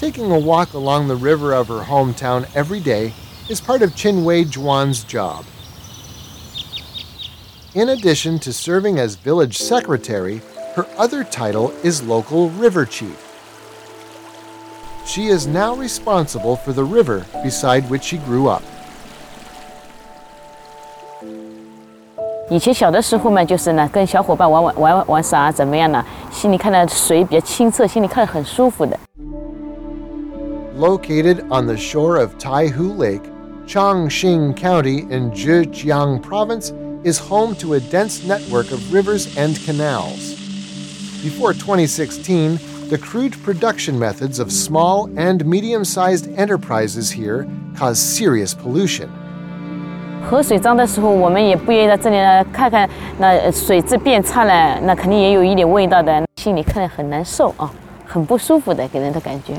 Taking a walk along the river of her hometown every day is part of Qin Weijuan's job. In addition to serving as village secretary, her other title is local river chief. She is now responsible for the river beside which she grew up located on the shore of Taihu Lake, Changxing County in Zhejiang Province, is home to a dense network of rivers and canals. Before 2016, the crude production methods of small and medium sized enterprises here caused serious pollution. 河水脏的时候，我们也不愿意在这里呢看看，那水质变差了，那肯定也有一点味道的，心里看着很难受啊，很不舒服的，给人的感觉。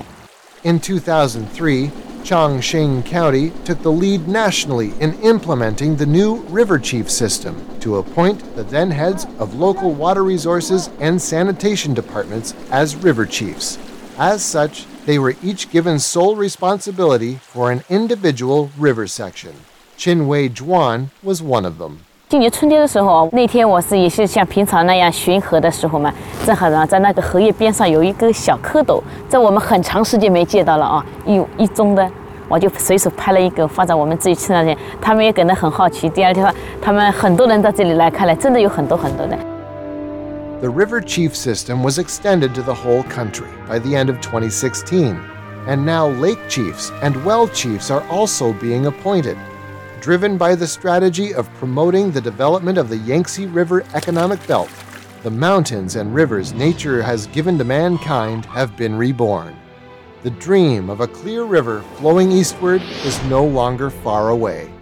In 2003, Changxing County took the lead nationally in implementing the new River Chief system to appoint the then heads of local water resources and sanitation departments as river chiefs. As such, they were each given sole responsibility for an individual river section. Qin Weijuan was one of them. 今年春天的时候，那天我是也是像平常那样巡河的时候嘛，正好呢，在那个荷叶边上有一个小蝌蚪，在我们很长时间没见到了啊，一一中的，我就随手拍了一个放在我们自己车上去，他们也感到很好奇。第二天，他们很多人到这里来看了，真的有很多很多的。The River Chief system was extended to the whole country by the end of 2016, and now lake chiefs and well chiefs are also being appointed driven by the strategy of promoting the development of the Yangtze River economic belt, the mountains and rivers nature has given to mankind have been reborn. The dream of a clear river flowing eastward is no longer far away.